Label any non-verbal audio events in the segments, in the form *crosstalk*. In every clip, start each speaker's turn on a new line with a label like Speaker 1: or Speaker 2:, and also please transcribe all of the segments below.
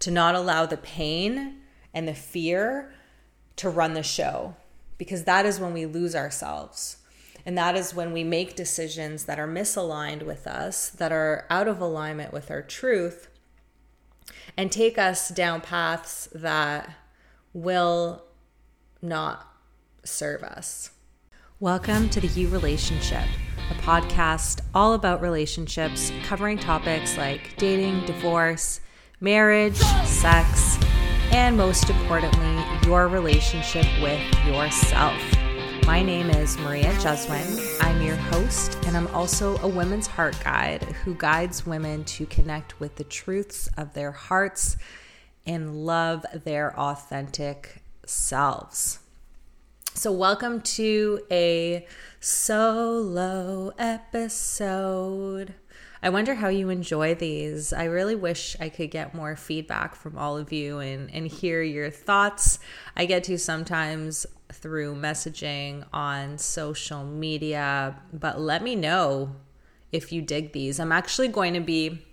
Speaker 1: to not allow the pain and the fear to run the show because that is when we lose ourselves. And that is when we make decisions that are misaligned with us, that are out of alignment with our truth, and take us down paths that will not serve us. Welcome to the You Relationship, a podcast all about relationships, covering topics like dating, divorce, marriage, sex, and most importantly, your relationship with yourself. My name is Maria Jeswin. I'm your host, and I'm also a women's heart guide who guides women to connect with the truths of their hearts and love their authentic selves. So, welcome to a solo episode. I wonder how you enjoy these. I really wish I could get more feedback from all of you and, and hear your thoughts. I get to sometimes through messaging on social media, but let me know if you dig these. I'm actually going to be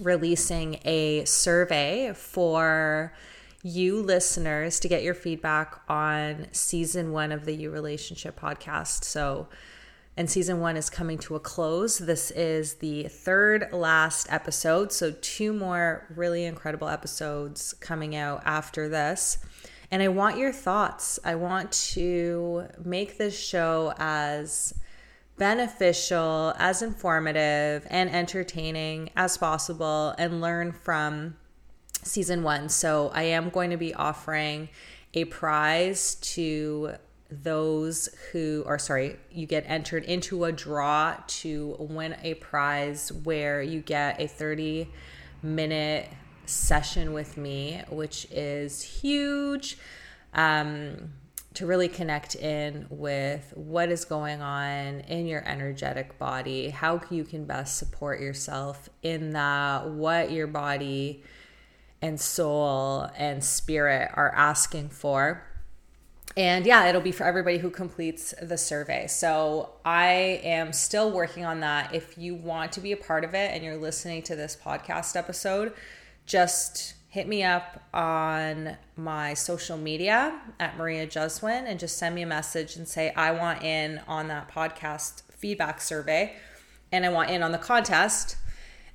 Speaker 1: releasing a survey for you listeners to get your feedback on season one of the You Relationship podcast. So, and season one is coming to a close. This is the third last episode. So, two more really incredible episodes coming out after this. And I want your thoughts. I want to make this show as beneficial, as informative, and entertaining as possible and learn from season one. So I am going to be offering a prize to those who are sorry, you get entered into a draw to win a prize where you get a 30 minute session with me, which is huge. Um, to really connect in with what is going on in your energetic body, how you can best support yourself in that, what your body and soul and spirit are asking for. And yeah, it'll be for everybody who completes the survey. So I am still working on that. If you want to be a part of it and you're listening to this podcast episode, just hit me up on my social media at Maria Jeswin and just send me a message and say, I want in on that podcast feedback survey and I want in on the contest.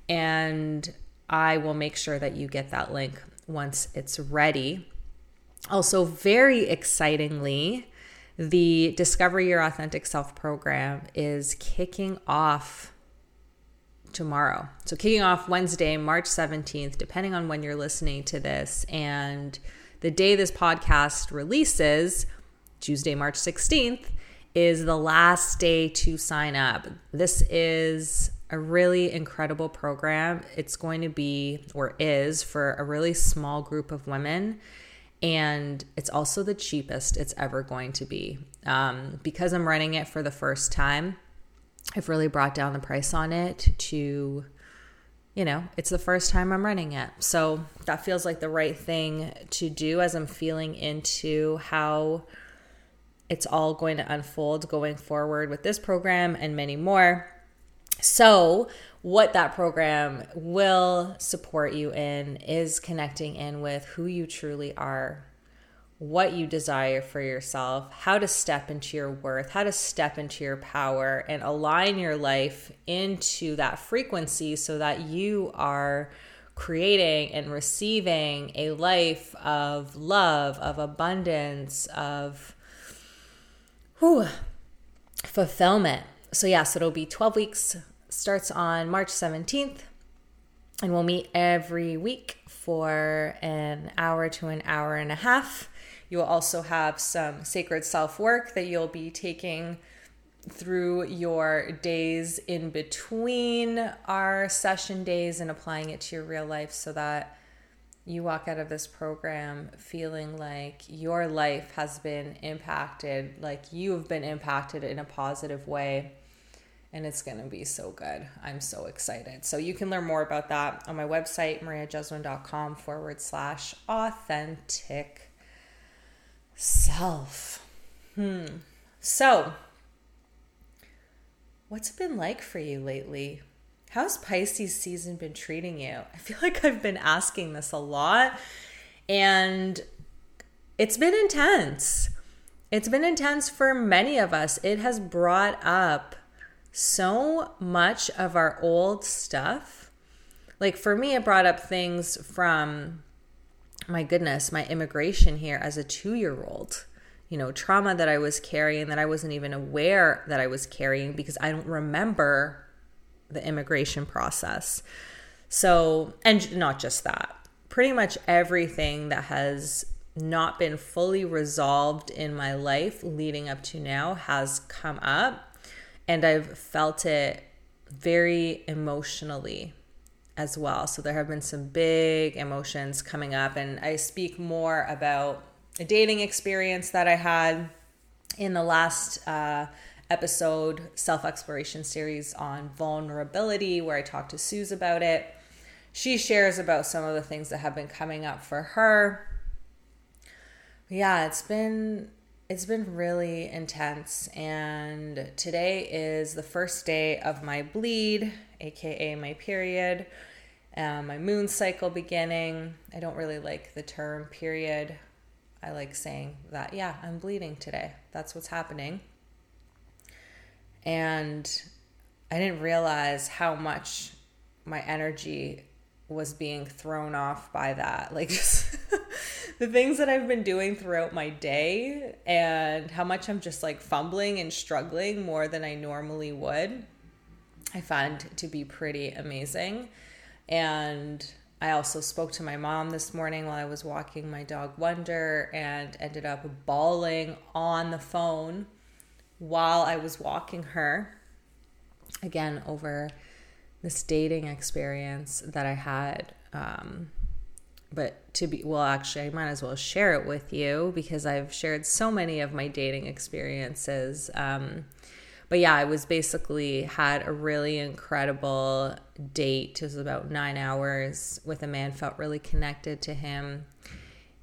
Speaker 1: And I will make sure that you get that link once it's ready. Also, very excitingly, the Discover Your Authentic Self program is kicking off tomorrow. So, kicking off Wednesday, March 17th, depending on when you're listening to this. And the day this podcast releases, Tuesday, March 16th, is the last day to sign up. This is a really incredible program. It's going to be, or is, for a really small group of women. And it's also the cheapest it's ever going to be. Um, because I'm running it for the first time, I've really brought down the price on it to, you know, it's the first time I'm running it. So that feels like the right thing to do as I'm feeling into how it's all going to unfold going forward with this program and many more. So, what that program will support you in is connecting in with who you truly are, what you desire for yourself, how to step into your worth, how to step into your power, and align your life into that frequency so that you are creating and receiving a life of love, of abundance, of whew, fulfillment. So, yes, it'll be 12 weeks starts on March 17th, and we'll meet every week for an hour to an hour and a half. You will also have some sacred self work that you'll be taking through your days in between our session days and applying it to your real life so that you walk out of this program feeling like your life has been impacted, like you have been impacted in a positive way and it's going to be so good. I'm so excited. So you can learn more about that on my website, mariajeswin.com forward slash authentic self. Hmm. So, what's it been like for you lately? How's Pisces season been treating you? I feel like I've been asking this a lot and it's been intense. It's been intense for many of us. It has brought up so much of our old stuff. Like for me, it brought up things from my goodness, my immigration here as a two year old. You know, trauma that I was carrying that I wasn't even aware that I was carrying because I don't remember the immigration process. So, and not just that, pretty much everything that has not been fully resolved in my life leading up to now has come up and I've felt it very emotionally as well. So there have been some big emotions coming up, and I speak more about a dating experience that I had in the last uh, episode, self exploration series on vulnerability, where I talked to Suze about it. She shares about some of the things that have been coming up for her. Yeah, it's been it's been really intense, and today is the first day of my bleed, aka my period, um, my moon cycle beginning. I don't really like the term period. I like saying that, yeah, I'm bleeding today. That's what's happening. And I didn't realize how much my energy was being thrown off by that. *laughs* Like, just the things that I've been doing throughout my day and how much I'm just like fumbling and struggling more than I normally would, I find to be pretty amazing. And I also spoke to my mom this morning while I was walking my dog Wonder and ended up bawling on the phone while I was walking her. Again, over this dating experience that I had. Um, but to be well actually i might as well share it with you because i've shared so many of my dating experiences um, but yeah i was basically had a really incredible date. It was about nine hours with a man felt really connected to him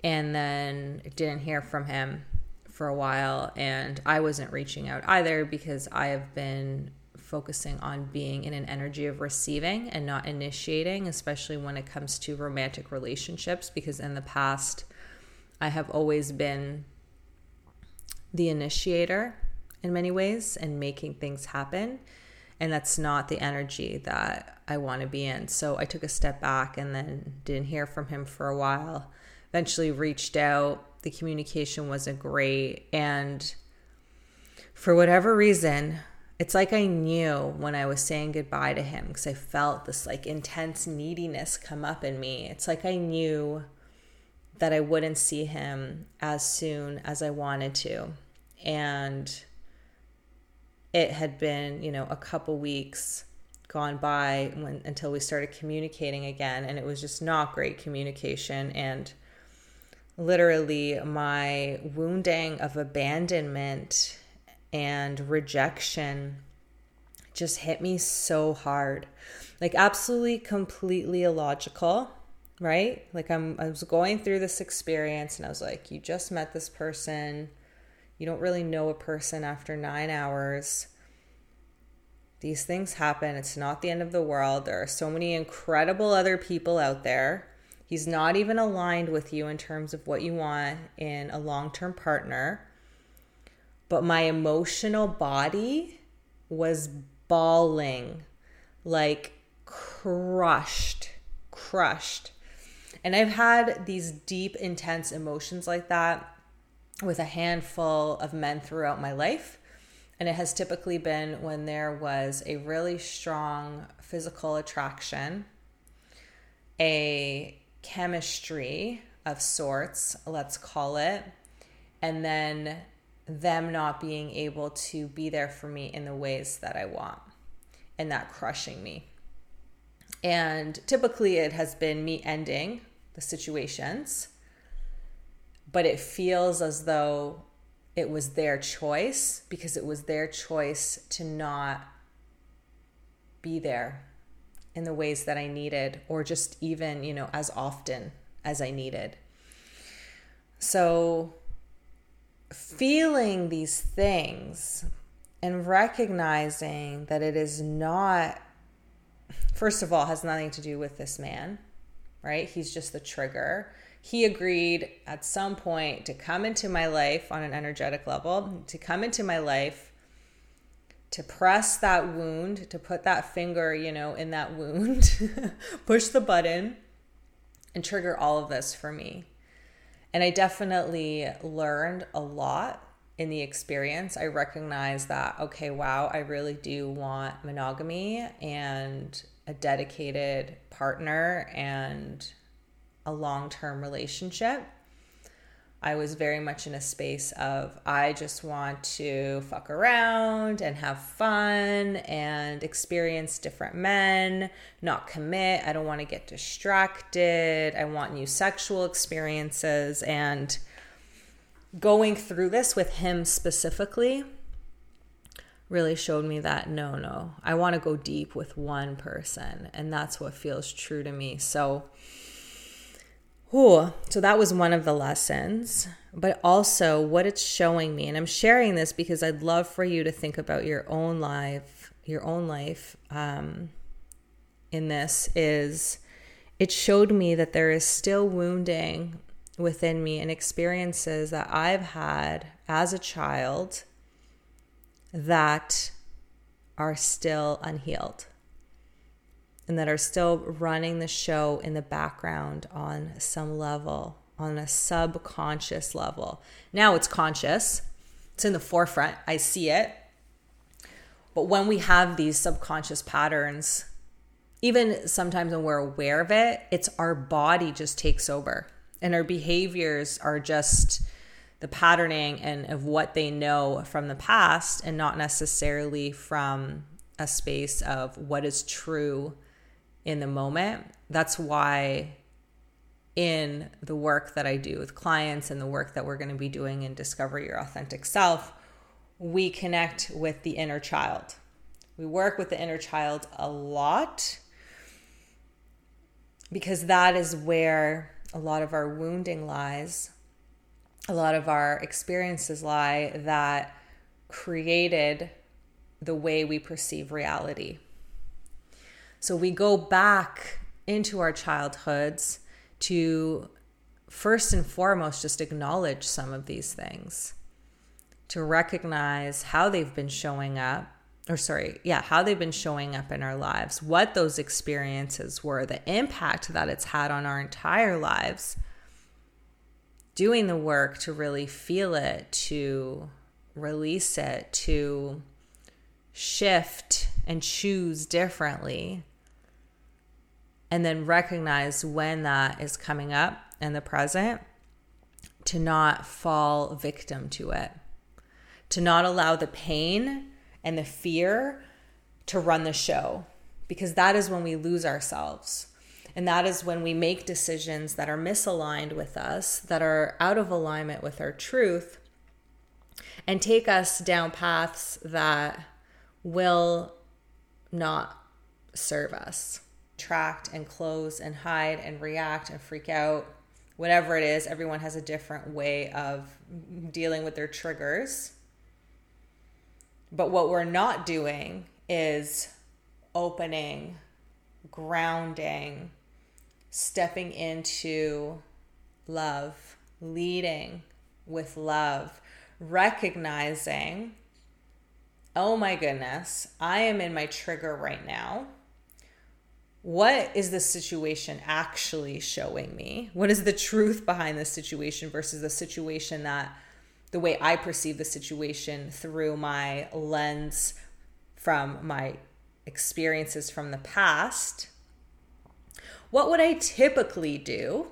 Speaker 1: and then didn't hear from him for a while and i wasn't reaching out either because i have been focusing on being in an energy of receiving and not initiating, especially when it comes to romantic relationships, because in the past, I have always been the initiator in many ways and making things happen. And that's not the energy that I want to be in. So I took a step back and then didn't hear from him for a while. Eventually reached out. The communication wasn't great. And for whatever reason, it's like I knew when I was saying goodbye to him because I felt this like intense neediness come up in me. It's like I knew that I wouldn't see him as soon as I wanted to. And it had been, you know, a couple weeks gone by when until we started communicating again and it was just not great communication and literally my wounding of abandonment and rejection just hit me so hard. Like absolutely completely illogical, right? Like I'm I was going through this experience and I was like, you just met this person. You don't really know a person after 9 hours. These things happen. It's not the end of the world. There are so many incredible other people out there. He's not even aligned with you in terms of what you want in a long term partner but my emotional body was bawling, like crushed, crushed. And I've had these deep, intense emotions like that with a handful of men throughout my life. And it has typically been when there was a really strong physical attraction, a chemistry of sorts, let's call it, and then them not being able to be there for me in the ways that I want and that crushing me. And typically it has been me ending the situations, but it feels as though it was their choice because it was their choice to not be there in the ways that I needed or just even, you know, as often as I needed. So feeling these things and recognizing that it is not first of all, has nothing to do with this man, right? He's just the trigger. He agreed at some point to come into my life on an energetic level, to come into my life, to press that wound, to put that finger, you know, in that wound, *laughs* push the button, and trigger all of this for me. And I definitely learned a lot in the experience. I recognize that, okay, wow, I really do want monogamy and a dedicated partner and a long term relationship. I was very much in a space of I just want to fuck around and have fun and experience different men, not commit. I don't want to get distracted. I want new sexual experiences. And going through this with him specifically really showed me that no, no, I want to go deep with one person. And that's what feels true to me. So, So that was one of the lessons, but also what it's showing me. And I'm sharing this because I'd love for you to think about your own life, your own life um, in this is it showed me that there is still wounding within me and experiences that I've had as a child that are still unhealed and that are still running the show in the background on some level, on a subconscious level. Now it's conscious, it's in the forefront, I see it. But when we have these subconscious patterns, even sometimes when we're aware of it, it's our body just takes over and our behaviors are just the patterning and of what they know from the past and not necessarily from a space of what is true in the moment. That's why in the work that I do with clients and the work that we're going to be doing in Discover Your Authentic Self, we connect with the inner child. We work with the inner child a lot because that is where a lot of our wounding lies a lot of our experiences lie that created the way we perceive reality. So we go back into our childhoods to first and foremost just acknowledge some of these things, to recognize how they've been showing up, or sorry, yeah, how they've been showing up in our lives, what those experiences were, the impact that it's had on our entire lives doing the work to really feel it, to release it, to shift and choose differently. And then recognize when that is coming up in the present to not fall victim to it, to not allow the pain and the fear to run the show, because that is when we lose ourselves. And that is when we make decisions that are misaligned with us, that are out of alignment with our truth, and take us down paths that will not serve us. Tract and close and hide and react and freak out. Whatever it is, everyone has a different way of dealing with their triggers. But what we're not doing is opening, grounding, stepping into love, leading with love, recognizing, oh my goodness, I am in my trigger right now. What is the situation actually showing me? What is the truth behind the situation versus the situation that the way I perceive the situation through my lens from my experiences from the past what would I typically do?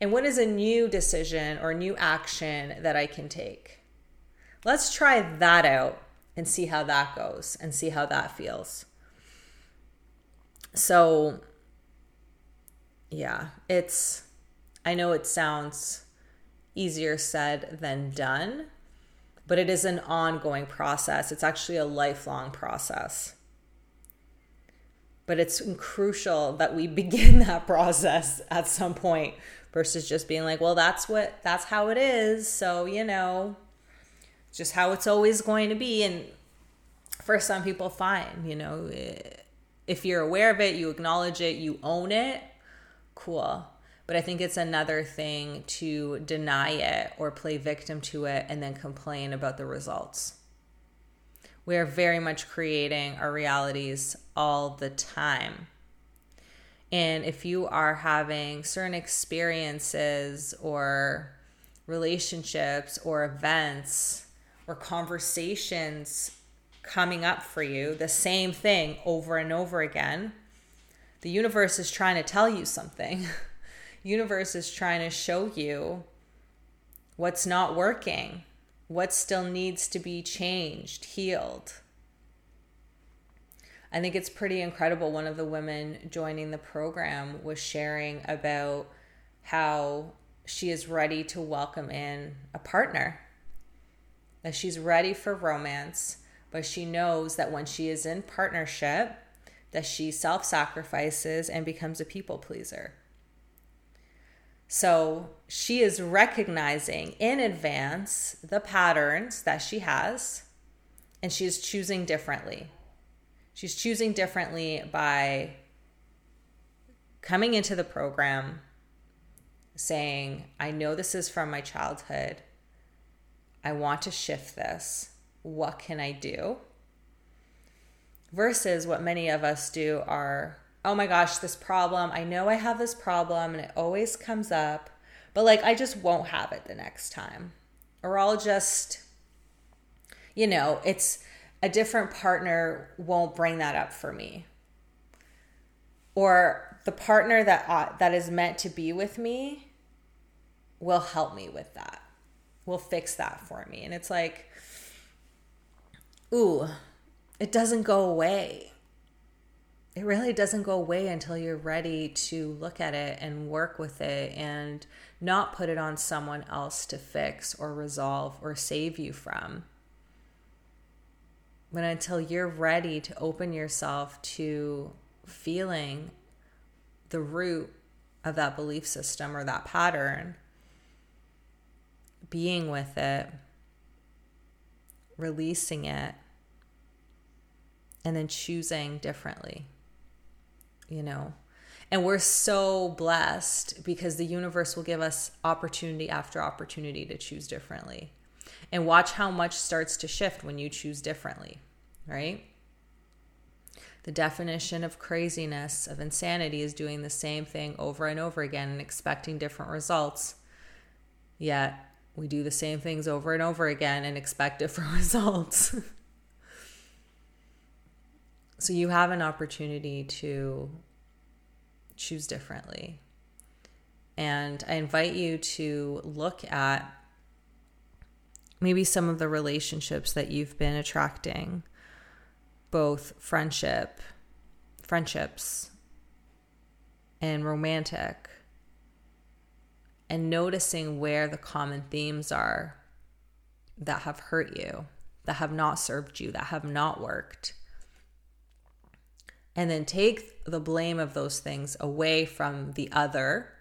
Speaker 1: And what is a new decision or new action that I can take? Let's try that out and see how that goes and see how that feels. So, yeah, it's, I know it sounds easier said than done, but it is an ongoing process. It's actually a lifelong process. But it's crucial that we *laughs* begin that process at some point versus just being like well that's what that's how it is. So you know just how it's always going to be. And for some people fine you know it, if you're aware of it, you acknowledge it, you own it, cool. But I think it's another thing to deny it or play victim to it and then complain about the results. We are very much creating our realities all the time. And if you are having certain experiences or relationships or events or conversations coming up for you, the same thing over and over again, the universe is trying to tell you something. *laughs* universe is trying to show you what's not working, what still needs to be changed, healed. I think it's pretty incredible. One of the women joining the program was sharing about how she is ready to welcome in a partner, that she's ready for romance, but she knows that when she is in partnership, that she self-sacrifices and becomes a people pleaser. So she is recognizing in advance the patterns that she has, and she is choosing differently. She's choosing differently by coming into the program saying, I know this is from my childhood. I want to shift this. What can I do? Versus what many of us do are oh my gosh, this problem. I know I have this problem and it always comes up, but like I just won't have it the next time. Or I'll just, you know, it's a different partner won't bring that up for me. Or the partner that uh, that is meant to be with me will help me with that. Will fix that for me. And it's like ooh, it doesn't go away it really doesn't go away until you're ready to look at it and work with it and not put it on someone else to fix or resolve or save you from. But until you're ready to open yourself to feeling the root of that belief system or that pattern, being with it, releasing it, and then choosing differently you know. And we're so blessed because the universe will give us opportunity after opportunity to choose differently. And watch how much starts to shift when you choose differently, right? The definition of craziness, of insanity, is doing the same thing over and over again and expecting different results. Yet we do the same things over and over again and expect *laughs* different results. So you have an opportunity to choose differently. And I invite you to look at maybe some of the relationships that you've been attracting, both friendship, friendships, and romantic, and noticing where the common themes are that have hurt you, that have not served you, that have not worked and then take the blame of those things away from the other.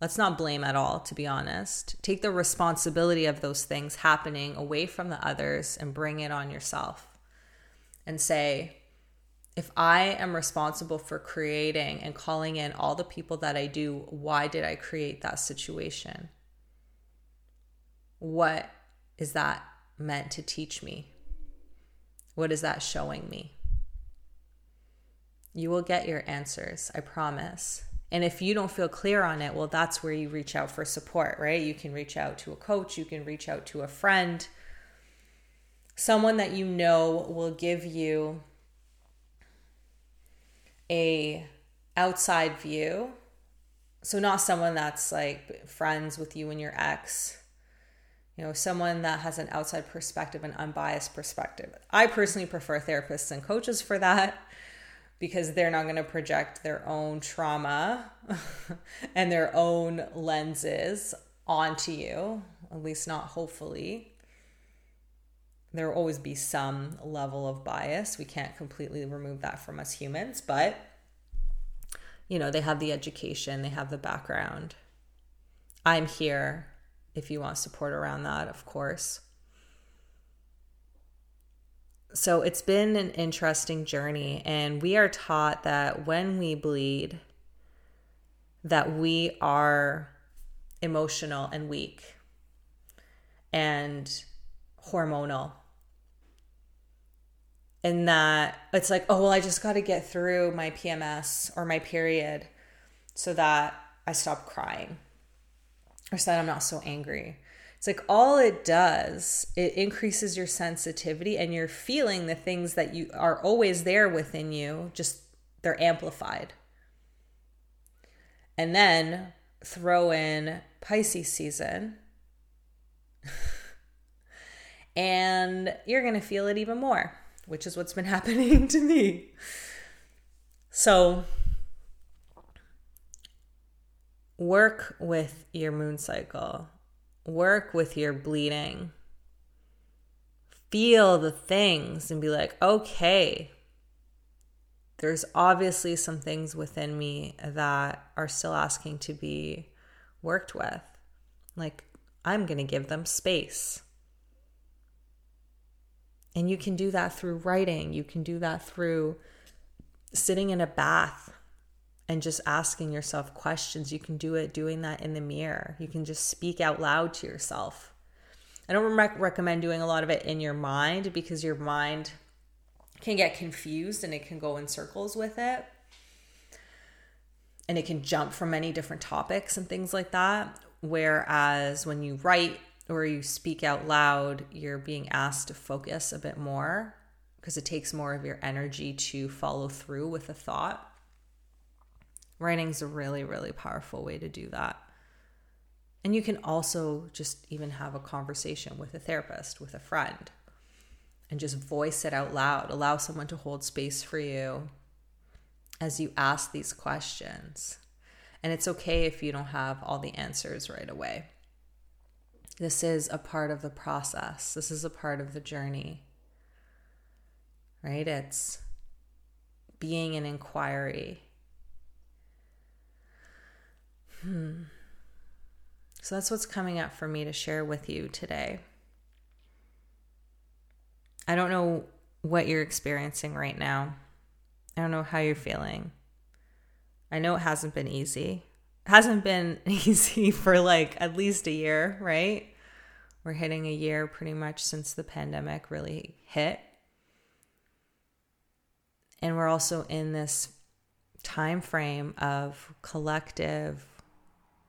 Speaker 1: Let's not blame at all, to be honest. Take the responsibility of those things happening away from the others and bring it on yourself. And say, if I am responsible for creating and calling in all the people that I do, why did I create that situation? What is that meant to teach me? What is that showing me? You will get your answers, I promise. And if you don't feel clear on it, well, that's where you reach out for support, right? You can reach out to a coach, you can reach out to a friend, someone that you know will give you a outside view. So not someone that's like friends with you and your ex. You know, someone that has an outside perspective, an unbiased perspective. I personally prefer therapists and coaches for that because they're not going to project their own trauma *laughs* and their own lenses onto you, at least not hopefully. There will always be some level of bias. We can't completely remove that from us humans, but you know, they have the education, they have the background. I'm here if you want support around that, of course. So it's been an interesting journey and we are taught that when we bleed that we are emotional and weak and hormonal. And that it's like oh well i just got to get through my pms or my period so that i stop crying or so that i'm not so angry it's like all it does, it increases your sensitivity and you're feeling the things that you are always there within you, just they're amplified. And then throw in Pisces season. *laughs* and you're going to feel it even more, which is what's been *laughs* happening to me. So, work with your moon cycle work with your bleeding. Feel the things and be like, okay, there's obviously some things within me that are still asking to be worked with. Like, I'm going to give them space. And you can do that through writing, you can do that through sitting in a bath and just asking yourself questions. You can do it doing that in the mirror. You can just speak out loud to yourself. I don't re- recommend doing a lot of it in your mind because your mind can get confused and it can go in circles with it. And it can jump from many different topics and things like that. Whereas when you write or you speak out loud, you're being asked to focus a bit more because it takes more of your energy to follow through with a thought. Writing's a really, really powerful way to do that. And you can also just even have a conversation with a therapist, with a friend, and just voice it out loud. Allow someone to hold space for you as you ask these questions. And it's okay if you don't have all the answers right away. This is a part of the process, this is a part of the journey, right? It's being an inquiry Hmm. So that's what's coming up for me to share with you today. I don't know what you're experiencing right now. I don't know how you're feeling. I know it hasn't been easy. It hasn't been *laughs* easy for like at least a year, right? We're hitting a year pretty much since the pandemic really hit. And we're also in this time frame of collective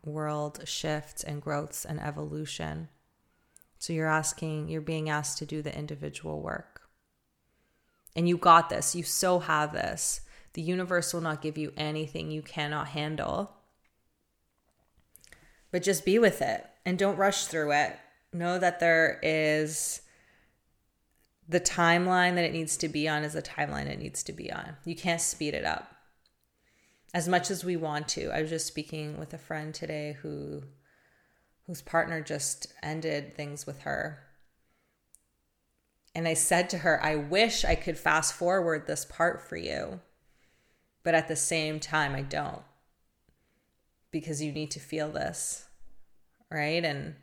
Speaker 1: world shifts and growths and evolution. So you're asking, you're being asked to do the individual work. And you got this. You so have this. The universe will not give you anything you cannot handle. But just be with it and don't rush through it. Know that there is the timeline that it needs to be on is the timeline it needs to be on. You can't speed it up as much as we want to. I was just speaking with a friend today who whose partner just ended things with her. And I said to her, I wish I could fast forward this part for you. But at the same time, I don't. Because you need to feel this, right? And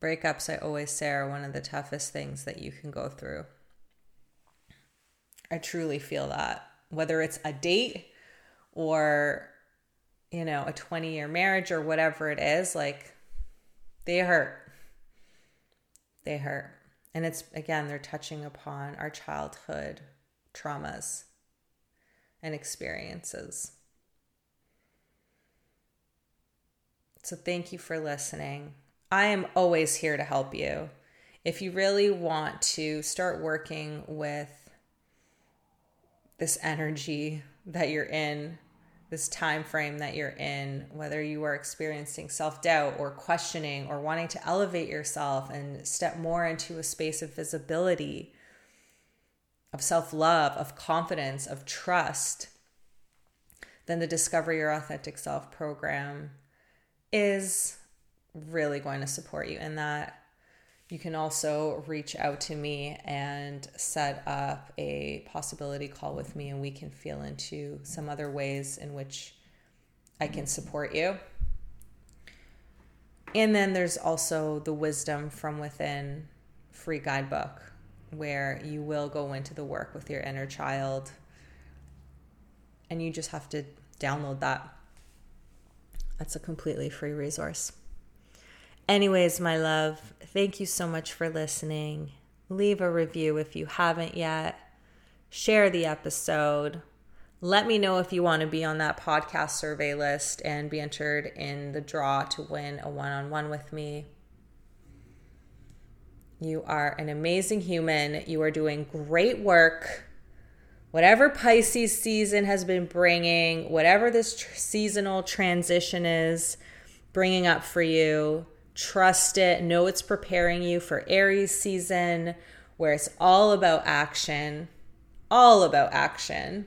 Speaker 1: breakups, I always say, are one of the toughest things that you can go through. I truly feel that whether it's a date or you know a 20 year marriage or whatever it is like they hurt. They hurt. And it's again they're touching upon our childhood traumas and experiences. So thank you for listening. I am always here to help you. If you really want to start working with this energy that you're in this time frame that you're in whether you are experiencing self-doubt or questioning or wanting to elevate yourself and step more into a space of visibility of self-love of confidence of trust then the discover your authentic self program is really going to support you in that you can also reach out to me and set up a possibility call with me, and we can feel into some other ways in which I can support you. And then there's also the Wisdom from Within free guidebook where you will go into the work with your inner child and you just have to download that. That's a completely free resource. Anyways, my love, thank you so much for listening. Leave a review if you haven't yet. Share the episode. Let me know if you want to be on that podcast survey list and be entered in the draw to win a one on one with me. You are an amazing human. You are doing great work. Whatever Pisces season has been bringing, whatever this tr- seasonal transition is bringing up for you, trust it. Know it's preparing you for Aries season, where it's all about action, all about action,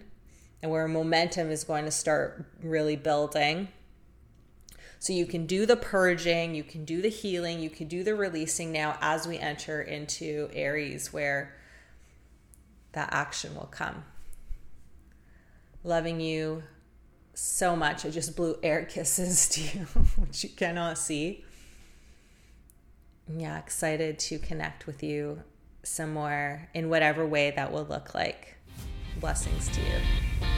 Speaker 1: and where momentum is going to start really building. So you can do the purging, you can do the healing, you can do the releasing now as we enter into Aries, where that action will come. Loving you so much. I just blew air *laughs* kisses to you, *laughs* which you cannot see. Yeah, excited to connect with you some more in whatever way that will look like. Blessings to you.